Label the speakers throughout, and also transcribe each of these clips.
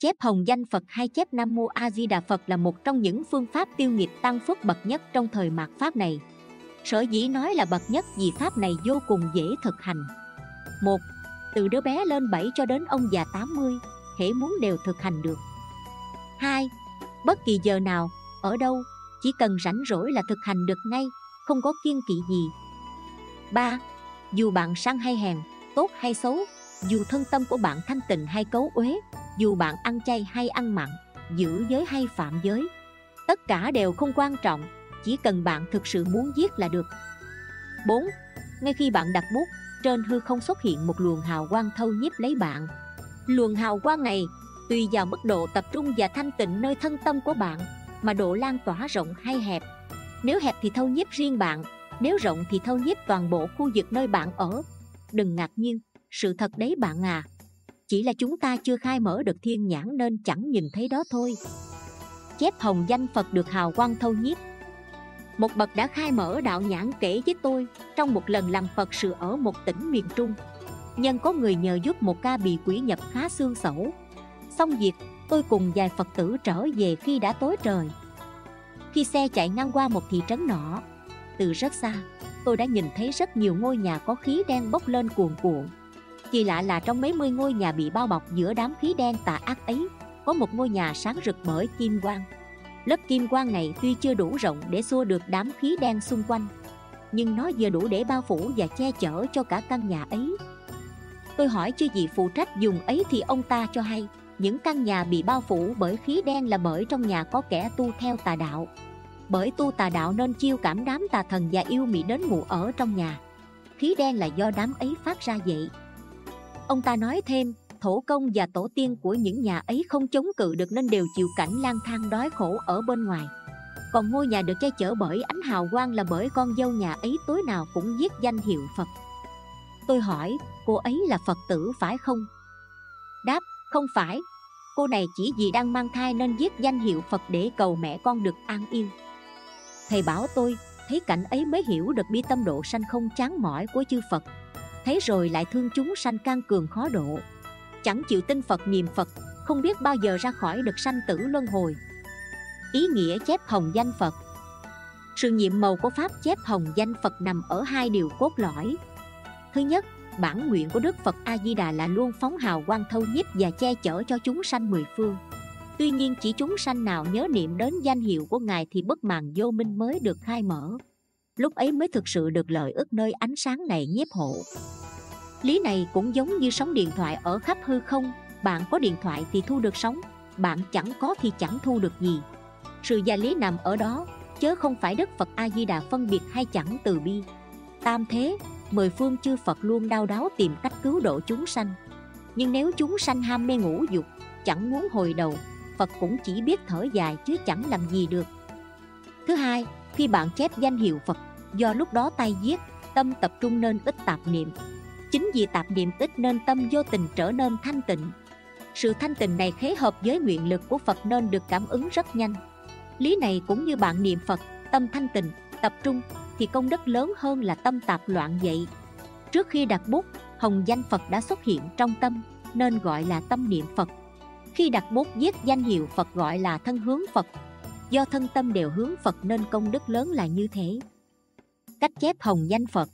Speaker 1: Chép hồng danh Phật hay chép Nam Mô A Di Đà Phật là một trong những phương pháp tiêu nghiệp tăng phước bậc nhất trong thời mạt pháp này. Sở dĩ nói là bậc nhất vì pháp này vô cùng dễ thực hành. Một, Từ đứa bé lên 7 cho đến ông già 80, hễ muốn đều thực hành được. 2. Bất kỳ giờ nào, ở đâu, chỉ cần rảnh rỗi là thực hành được ngay, không có kiên kỵ gì. 3. Dù bạn sang hay hèn, tốt hay xấu, dù thân tâm của bạn thanh tịnh hay cấu uế, dù bạn ăn chay hay ăn mặn, giữ giới hay phạm giới, tất cả đều không quan trọng, chỉ cần bạn thực sự muốn giết là được. 4. Ngay khi bạn đặt bút, trên hư không xuất hiện một luồng hào quang thâu nhiếp lấy bạn. Luồng hào quang này tùy vào mức độ tập trung và thanh tịnh nơi thân tâm của bạn mà độ lan tỏa rộng hay hẹp. Nếu hẹp thì thâu nhiếp riêng bạn, nếu rộng thì thâu nhiếp toàn bộ khu vực nơi bạn ở. Đừng ngạc nhiên, sự thật đấy bạn à. Chỉ là chúng ta chưa khai mở được thiên nhãn nên chẳng nhìn thấy đó thôi. Chép hồng danh Phật được hào quang thâu nhiếp. Một bậc đã khai mở đạo nhãn kể với tôi trong một lần làm Phật sự ở một tỉnh miền Trung. Nhân có người nhờ giúp một ca bị quỷ nhập khá xương sẩu. Xong việc, tôi cùng vài Phật tử trở về khi đã tối trời. Khi xe chạy ngang qua một thị trấn nọ, từ rất xa, tôi đã nhìn thấy rất nhiều ngôi nhà có khí đen bốc lên cuồn cuộn. Kỳ lạ là trong mấy mươi ngôi nhà bị bao bọc giữa đám khí đen tà ác ấy, có một ngôi nhà sáng rực bởi kim quang. Lớp kim quang này tuy chưa đủ rộng để xua được đám khí đen xung quanh, nhưng nó vừa đủ để bao phủ và che chở cho cả căn nhà ấy. Tôi hỏi chưa gì phụ trách dùng ấy thì ông ta cho hay những căn nhà bị bao phủ bởi khí đen là bởi trong nhà có kẻ tu theo tà đạo bởi tu tà đạo nên chiêu cảm đám tà thần và yêu mị đến ngủ ở trong nhà khí đen là do đám ấy phát ra vậy ông ta nói thêm, thổ công và tổ tiên của những nhà ấy không chống cự được nên đều chịu cảnh lang thang đói khổ ở bên ngoài. Còn ngôi nhà được che chở bởi ánh hào quang là bởi con dâu nhà ấy tối nào cũng viết danh hiệu phật. Tôi hỏi, cô ấy là phật tử phải không? Đáp, không phải. Cô này chỉ vì đang mang thai nên viết danh hiệu phật để cầu mẹ con được an yên. Thầy bảo tôi, thấy cảnh ấy mới hiểu được bi tâm độ sanh không chán mỏi của chư phật thấy rồi lại thương chúng sanh can cường khó độ. Chẳng chịu tin phật niệm phật, không biết bao giờ ra khỏi được sanh tử luân hồi. Ý nghĩa chép hồng danh phật. Sự nhiệm màu của pháp chép hồng danh phật nằm ở hai điều cốt lõi. Thứ nhất, bản nguyện của đức phật a di đà là luôn phóng hào quang thâu nhiếp và che chở cho chúng sanh mười phương. Tuy nhiên chỉ chúng sanh nào nhớ niệm đến danh hiệu của ngài thì bất màn vô minh mới được khai mở lúc ấy mới thực sự được lợi ức nơi ánh sáng này nhiếp hộ. Lý này cũng giống như sóng điện thoại ở khắp hư không, bạn có điện thoại thì thu được sóng, bạn chẳng có thì chẳng thu được gì. Sự gia lý nằm ở đó, chớ không phải đức phật a di đà phân biệt hay chẳng từ bi. Tam thế, mười phương chư Phật luôn đau đáu tìm cách cứu độ chúng sanh. Nhưng nếu chúng sanh ham mê ngũ dục, chẳng muốn hồi đầu, Phật cũng chỉ biết thở dài chứ chẳng làm gì được. Thứ hai, khi bạn chép danh hiệu Phật do lúc đó tay viết tâm tập trung nên ít tạp niệm. Chính vì tạp niệm ít nên tâm vô tình trở nên thanh tịnh. Sự thanh tịnh này khế hợp với nguyện lực của Phật nên được cảm ứng rất nhanh. Lý này cũng như bạn niệm Phật, tâm thanh tịnh, tập trung, thì công đức lớn hơn là tâm tạp loạn vậy. Trước khi đặt bút, hồng danh phật đã xuất hiện trong tâm, nên gọi là tâm niệm phật. Khi đặt bút viết danh hiệu phật gọi là thân hướng phật. Do thân tâm đều hướng phật nên công đức lớn là như thế cách chép hồng danh phật.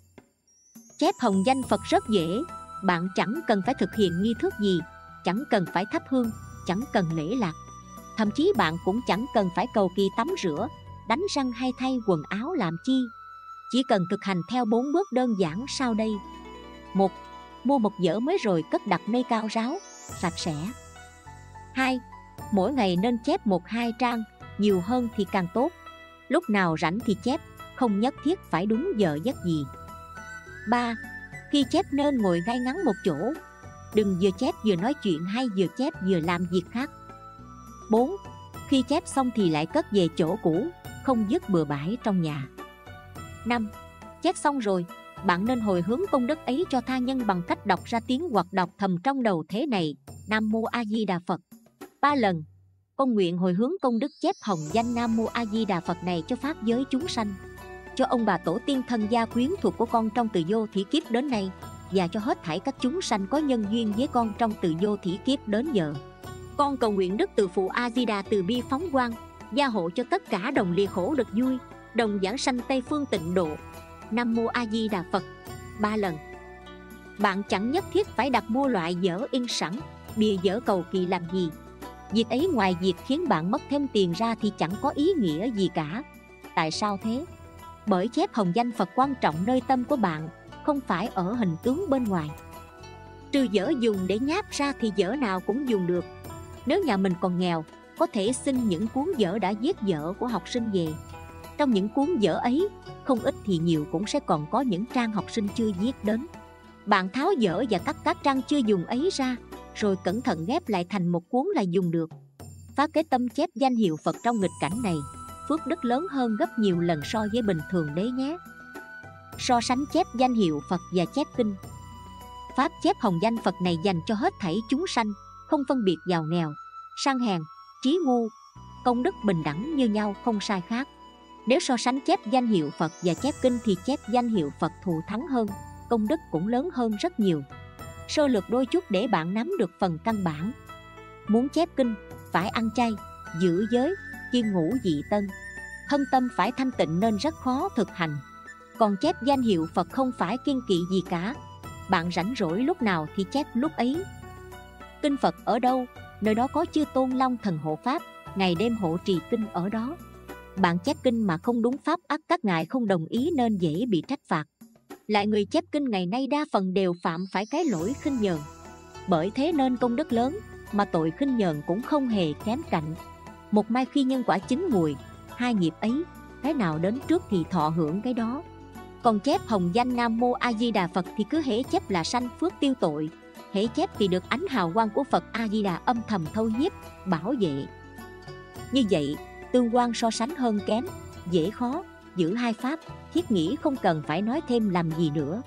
Speaker 1: Chép hồng danh phật rất dễ. Bạn chẳng cần phải thực hiện nghi thức gì, chẳng cần phải thắp hương, chẳng cần lễ lạc. Thậm chí bạn cũng chẳng cần phải cầu kỳ tắm rửa, đánh răng hay thay quần áo làm chi. Chỉ cần thực hành theo bốn bước đơn giản sau đây. Một, mua một dở mới rồi cất đặt nơi cao ráo, sạch sẽ. Hai, mỗi ngày nên chép một hai trang, nhiều hơn thì càng tốt. Lúc nào rảnh thì chép không nhất thiết phải đúng giờ giấc gì ba khi chép nên ngồi ngay ngắn một chỗ đừng vừa chép vừa nói chuyện hay vừa chép vừa làm việc khác 4. Khi chép xong thì lại cất về chỗ cũ, không dứt bừa bãi trong nhà. 5. Chép xong rồi, bạn nên hồi hướng công đức ấy cho tha nhân bằng cách đọc ra tiếng hoặc đọc thầm trong đầu thế này Nam Mô A Di Đà Phật ba lần con nguyện hồi hướng công đức chép hồng danh Nam Mô A Di Đà Phật này cho pháp giới chúng sanh cho ông bà tổ tiên thân gia quyến thuộc của con trong từ vô thủy kiếp đến nay, và cho hết thảy các chúng sanh có nhân duyên với con trong từ vô thủy kiếp đến giờ. Con cầu nguyện đức từ phụ a di đà từ bi phóng quang, gia hộ cho tất cả đồng lìa khổ được vui, đồng giảng sanh tây phương tịnh độ. Nam mô a di đà phật. Ba lần. Bạn chẳng nhất thiết phải đặt mua loại dở in sẵn, bìa dở cầu kỳ làm gì. Việc ấy ngoài việc khiến bạn mất thêm tiền ra thì chẳng có ý nghĩa gì cả. Tại sao thế? Bởi chép hồng danh phật quan trọng nơi tâm của bạn, không phải ở hình tướng bên ngoài. Trừ dở dùng để nháp ra thì dở nào cũng dùng được. Nếu nhà mình còn nghèo, có thể xin những cuốn dở đã viết dở của học sinh về. Trong những cuốn dở ấy, không ít thì nhiều cũng sẽ còn có những trang học sinh chưa viết đến. Bạn tháo dở và cắt các trang chưa dùng ấy ra, rồi cẩn thận ghép lại thành một cuốn là dùng được. Phá kế tâm chép danh hiệu phật trong nghịch cảnh này phước đức lớn hơn gấp nhiều lần so với bình thường đấy nhé. So sánh chép danh hiệu phật và chép kinh. Pháp chép hồng danh phật này dành cho hết thảy chúng sanh, không phân biệt giàu nghèo, sang hèn, trí ngu, công đức bình đẳng như nhau không sai khác. Nếu so sánh chép danh hiệu phật và chép kinh thì chép danh hiệu phật thù thắng hơn, công đức cũng lớn hơn rất nhiều. Sơ lược đôi chút để bạn nắm được phần căn bản. Muốn chép kinh, phải ăn chay, giữ giới chiên ngủ dị tân. Thân tâm phải thanh tịnh nên rất khó thực hành. Còn chép danh hiệu phật không phải kiên kỵ gì cả. Bạn rảnh rỗi lúc nào thì chép lúc ấy. Kinh phật ở đâu? Nơi đó có chư tôn long thần hộ pháp. Ngày đêm hộ trì kinh ở đó. Bạn chép kinh mà không đúng pháp ắt các ngài không đồng ý nên dễ bị trách phạt. Lại người chép kinh ngày nay đa phần đều phạm phải cái lỗi khinh nhờn. Bởi thế nên công đức lớn, mà tội khinh nhờn cũng không hề kém cạnh một mai khi nhân quả chín mùi. Hai nghiệp ấy, cái nào đến trước thì thọ hưởng cái đó. Còn chép hồng danh nam mô a di đà phật thì cứ hễ chép là sanh phước tiêu tội. Hễ chép thì được ánh hào quang của phật a di đà âm thầm thâu nhiếp, bảo vệ. Như vậy, tương quan so sánh hơn kém, dễ khó, giữ hai pháp, thiết nghĩ không cần phải nói thêm làm gì nữa.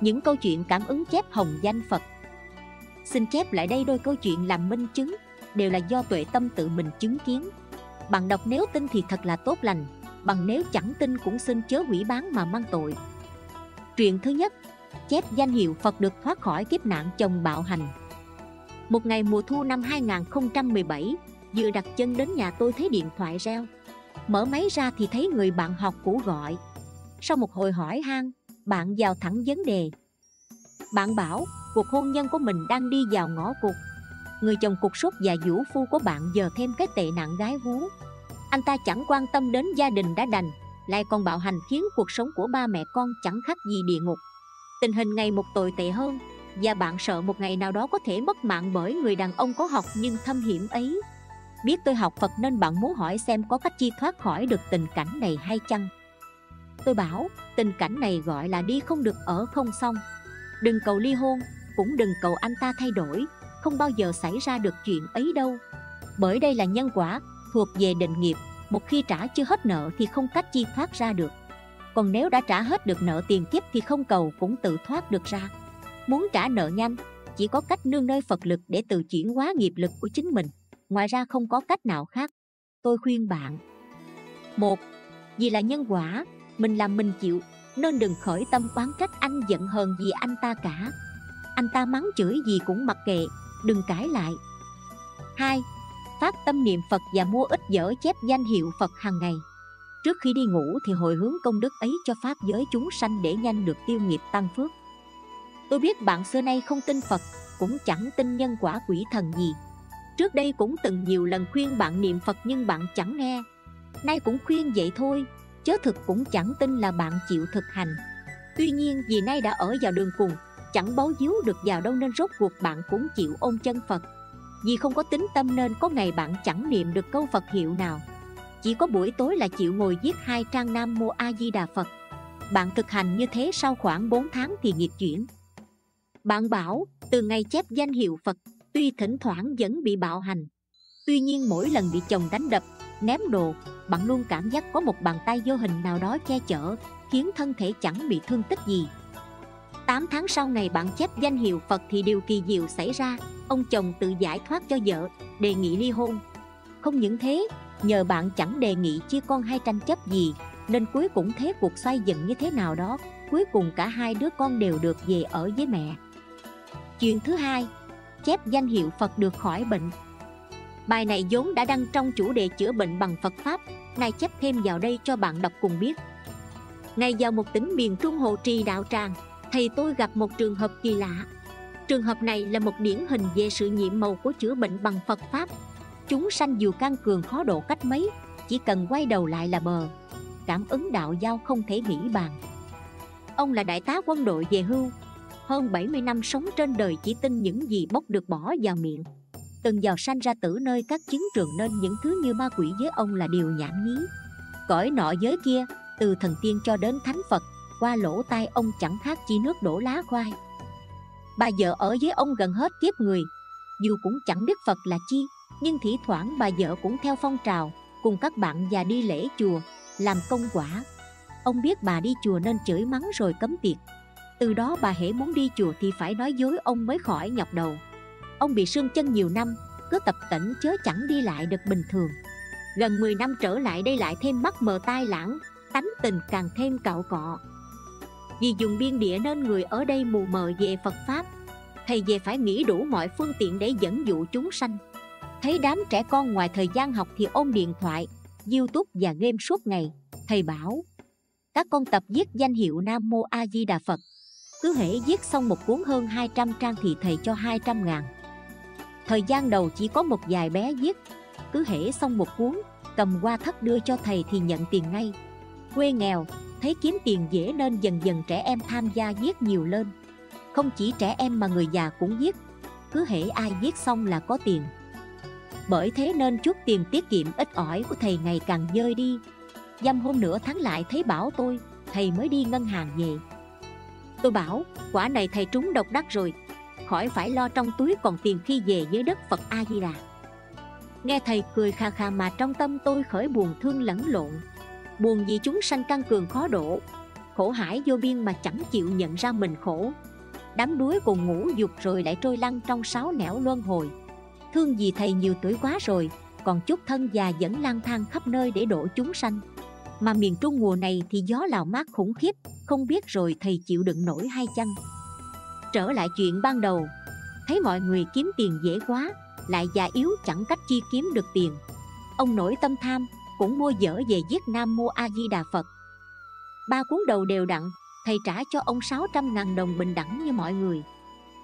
Speaker 1: Những câu chuyện cảm ứng chép hồng danh phật. Xin chép lại đây đôi câu chuyện làm minh chứng đều là do tuệ tâm tự mình chứng kiến. Bạn đọc nếu tin thì thật là tốt lành, bằng nếu chẳng tin cũng xin chớ hủy bán mà mang tội. Truyện thứ nhất Chép danh hiệu Phật được thoát khỏi kiếp nạn chồng bạo hành. Một ngày mùa thu năm 2017 Vừa đặt chân đến nhà tôi thấy điện thoại reo. Mở máy ra thì thấy người bạn học cũ gọi. Sau một hồi hỏi han, Bạn vào thẳng vấn đề. Bạn bảo, cuộc hôn nhân của mình đang đi vào ngõ cụt. Người chồng cục sốt và vũ phu của bạn giờ thêm cái tệ nạn gái vú. Anh ta chẳng quan tâm đến gia đình đã đành, lại còn bạo hành khiến cuộc sống của ba mẹ con chẳng khác gì địa ngục. Tình hình ngày một tồi tệ hơn, và bạn sợ một ngày nào đó có thể mất mạng bởi người đàn ông có học nhưng thâm hiểm ấy. Biết tôi học phật nên bạn muốn hỏi xem có cách chi thoát khỏi được tình cảnh này hay chăng? Tôi bảo, tình cảnh này gọi là đi không được ở không xong. Đừng cầu ly hôn, cũng đừng cầu anh ta thay đổi không bao giờ xảy ra được chuyện ấy đâu. Bởi đây là nhân quả, thuộc về định nghiệp, một khi trả chưa hết nợ thì không cách chi thoát ra được. Còn nếu đã trả hết được nợ tiền kiếp thì không cầu cũng tự thoát được ra. Muốn trả nợ nhanh, chỉ có cách nương nơi phật lực để tự chuyển hóa nghiệp lực của chính mình. Ngoài ra không có cách nào khác. Tôi khuyên bạn. Một, vì là nhân quả, mình làm mình chịu, nên đừng khởi tâm oán trách anh giận hờn vì anh ta cả. Anh ta mắng chửi gì cũng mặc kệ đừng cãi lại hai phát tâm niệm Phật và mua ít dở chép danh hiệu Phật hàng ngày. Trước khi đi ngủ thì hồi hướng công đức ấy cho Pháp giới chúng sanh để nhanh được tiêu nghiệp tăng phước. Tôi biết bạn xưa nay không tin Phật, cũng chẳng tin nhân quả quỷ thần gì. Trước đây cũng từng nhiều lần khuyên bạn niệm Phật nhưng bạn chẳng nghe. Nay cũng khuyên vậy thôi, chớ thực cũng chẳng tin là bạn chịu thực hành. Tuy nhiên vì nay đã ở vào đường cùng, chẳng bấu díu được vào đâu nên rốt cuộc bạn cũng chịu ôm chân Phật. Vì không có tính tâm nên có ngày bạn chẳng niệm được câu Phật hiệu nào. Chỉ có buổi tối là chịu ngồi viết hai trang Nam Mô A Di Đà Phật. Bạn thực hành như thế sau khoảng 4 tháng thì nghiệp chuyển. Bạn bảo từ ngày chép danh hiệu Phật Tuy thỉnh thoảng vẫn bị bạo hành. Tuy nhiên mỗi lần bị chồng đánh đập, ném đồ Bạn luôn cảm giác có một bàn tay vô hình nào đó che chở Khiến thân thể chẳng bị thương tích gì. 8 tháng sau ngày bạn chép danh hiệu Phật thì điều kỳ diệu xảy ra. Ông chồng tự giải thoát cho vợ, đề nghị ly hôn. Không những thế, nhờ bạn chẳng đề nghị chia con hay tranh chấp gì Nên cuối cùng thế cuộc xoay dần như thế nào đó Cuối cùng cả hai đứa con đều được về ở với mẹ. Chuyện thứ hai Chép danh hiệu Phật được khỏi bệnh. Bài này vốn đã đăng trong chủ đề chữa bệnh bằng Phật Pháp Nay chép thêm vào đây cho bạn đọc cùng biết. Ngày vào một tỉnh miền Trung Hồ Trì Đạo Tràng Thầy tôi gặp một trường hợp kỳ lạ. Trường hợp này là một điển hình về sự nhiệm màu của chữa bệnh bằng Phật Pháp. Chúng sanh dù can cường khó độ cách mấy Chỉ cần quay đầu lại là bờ. Cảm ứng đạo giao không thể nghĩ bàn. Ông là đại tá quân đội về hưu. Hơn 70 năm sống trên đời chỉ tin những gì bốc được bỏ vào miệng. Từng vào sanh ra tử nơi các chiến trường nên những thứ như ma quỷ với ông là điều nhảm nhí. Cõi nọ giới kia, từ thần tiên cho đến thánh Phật qua lỗ tai ông chẳng khác chi nước đổ lá khoai. Bà vợ ở với ông gần hết kiếp người, Dù cũng chẳng biết Phật là chi, Nhưng thỉ thoảng bà vợ cũng theo phong trào, Cùng các bạn già đi lễ chùa, Làm công quả. Ông biết bà đi chùa nên chửi mắng rồi cấm tiệc. Từ đó bà hễ muốn đi chùa thì phải nói dối ông mới khỏi nhọc đầu. Ông bị sương chân nhiều năm, Cứ tập tỉnh chớ chẳng đi lại được bình thường. Gần 10 năm trở lại đây lại thêm mắt mờ tai lãng, Tánh tình càng thêm cạo cọ. Vì dùng biên địa nên người ở đây mù mờ về Phật Pháp. Thầy về phải nghĩ đủ mọi phương tiện để dẫn dụ chúng sanh. Thấy đám trẻ con ngoài thời gian học thì ôm điện thoại, youtube và game suốt ngày. Thầy bảo Các con tập viết danh hiệu Nam Mô A Di Đà Phật. Cứ hễ viết xong một cuốn hơn 200 trang thì thầy cho 200 ngàn. Thời gian đầu chỉ có một vài bé viết. Cứ hễ xong một cuốn Cầm qua thất đưa cho thầy thì nhận tiền ngay. Quê nghèo Thấy kiếm tiền dễ nên dần dần trẻ em tham gia viết nhiều lên. Không chỉ trẻ em mà người già cũng viết. Cứ hễ ai viết xong là có tiền. Bởi thế nên chút tiền tiết kiệm ít ỏi của thầy ngày càng dơi đi. Dăm hôm nữa tháng lại thấy bảo tôi, Thầy mới đi ngân hàng về. Tôi bảo, quả này thầy trúng độc đắc rồi. Khỏi phải lo trong túi còn tiền khi về với đất Phật A Di Đà. Nghe thầy cười kha kha mà trong tâm tôi khởi buồn thương lẫn lộn. Buồn vì chúng sanh căn cường khó độ, khổ hải vô biên mà chẳng chịu nhận ra mình khổ. Đám đuối cùng ngủ dục rồi lại trôi lăn trong sáu nẻo luân hồi. Thương vì thầy nhiều tuổi quá rồi, còn chút thân già vẫn lang thang khắp nơi để độ chúng sanh. Mà miền Trung mùa này thì gió lào mát khủng khiếp, không biết rồi thầy chịu đựng nổi hay chăng? trở lại chuyện ban đầu thấy mọi người kiếm tiền dễ quá lại già yếu chẳng cách chi kiếm được tiền ông nổi tâm tham cũng mua dở về Việt nam mua a di đà phật. Ba cuốn đầu đều đặn, thầy trả cho ông 600 ngàn đồng bình đẳng như mọi người.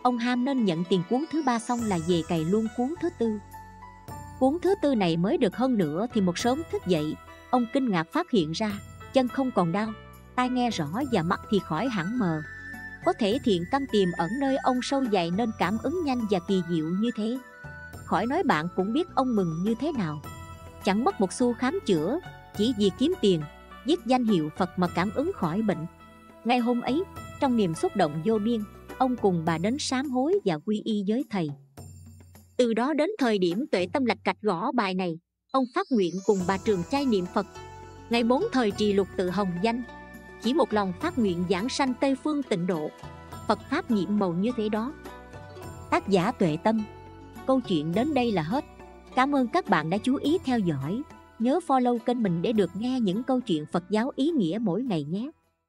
Speaker 1: Ông ham nên nhận tiền cuốn thứ ba xong là về cày luôn cuốn thứ tư. Cuốn thứ tư này mới được hơn nữa thì một sớm thức dậy, ông kinh ngạc phát hiện ra, chân không còn đau, tai nghe rõ và mắt thì khỏi hẳn mờ. Có thể thiện căn tiềm ẩn nơi ông sâu dày nên cảm ứng nhanh và kỳ diệu như thế. Khỏi nói bạn cũng biết ông mừng như thế nào chẳng mất một xu khám chữa, chỉ vì kiếm tiền, viết danh hiệu phật mà cảm ứng khỏi bệnh. Ngay hôm ấy, trong niềm xúc động vô biên, ông cùng bà đến sám hối và quy y với thầy. Từ đó đến thời điểm tuệ tâm lạch cạch gõ bài này, ông phát nguyện cùng bà trường trai niệm phật. Ngày bốn thời trì lục tự hồng danh, chỉ một lòng phát nguyện giảng sanh Tây Phương tịnh độ, Phật Pháp nhiệm màu như thế đó. Tác giả Tuệ Tâm, Câu chuyện đến đây là hết. Cảm ơn các bạn đã chú ý theo dõi. Nhớ follow kênh mình để được nghe những câu chuyện Phật giáo ý nghĩa mỗi ngày nhé.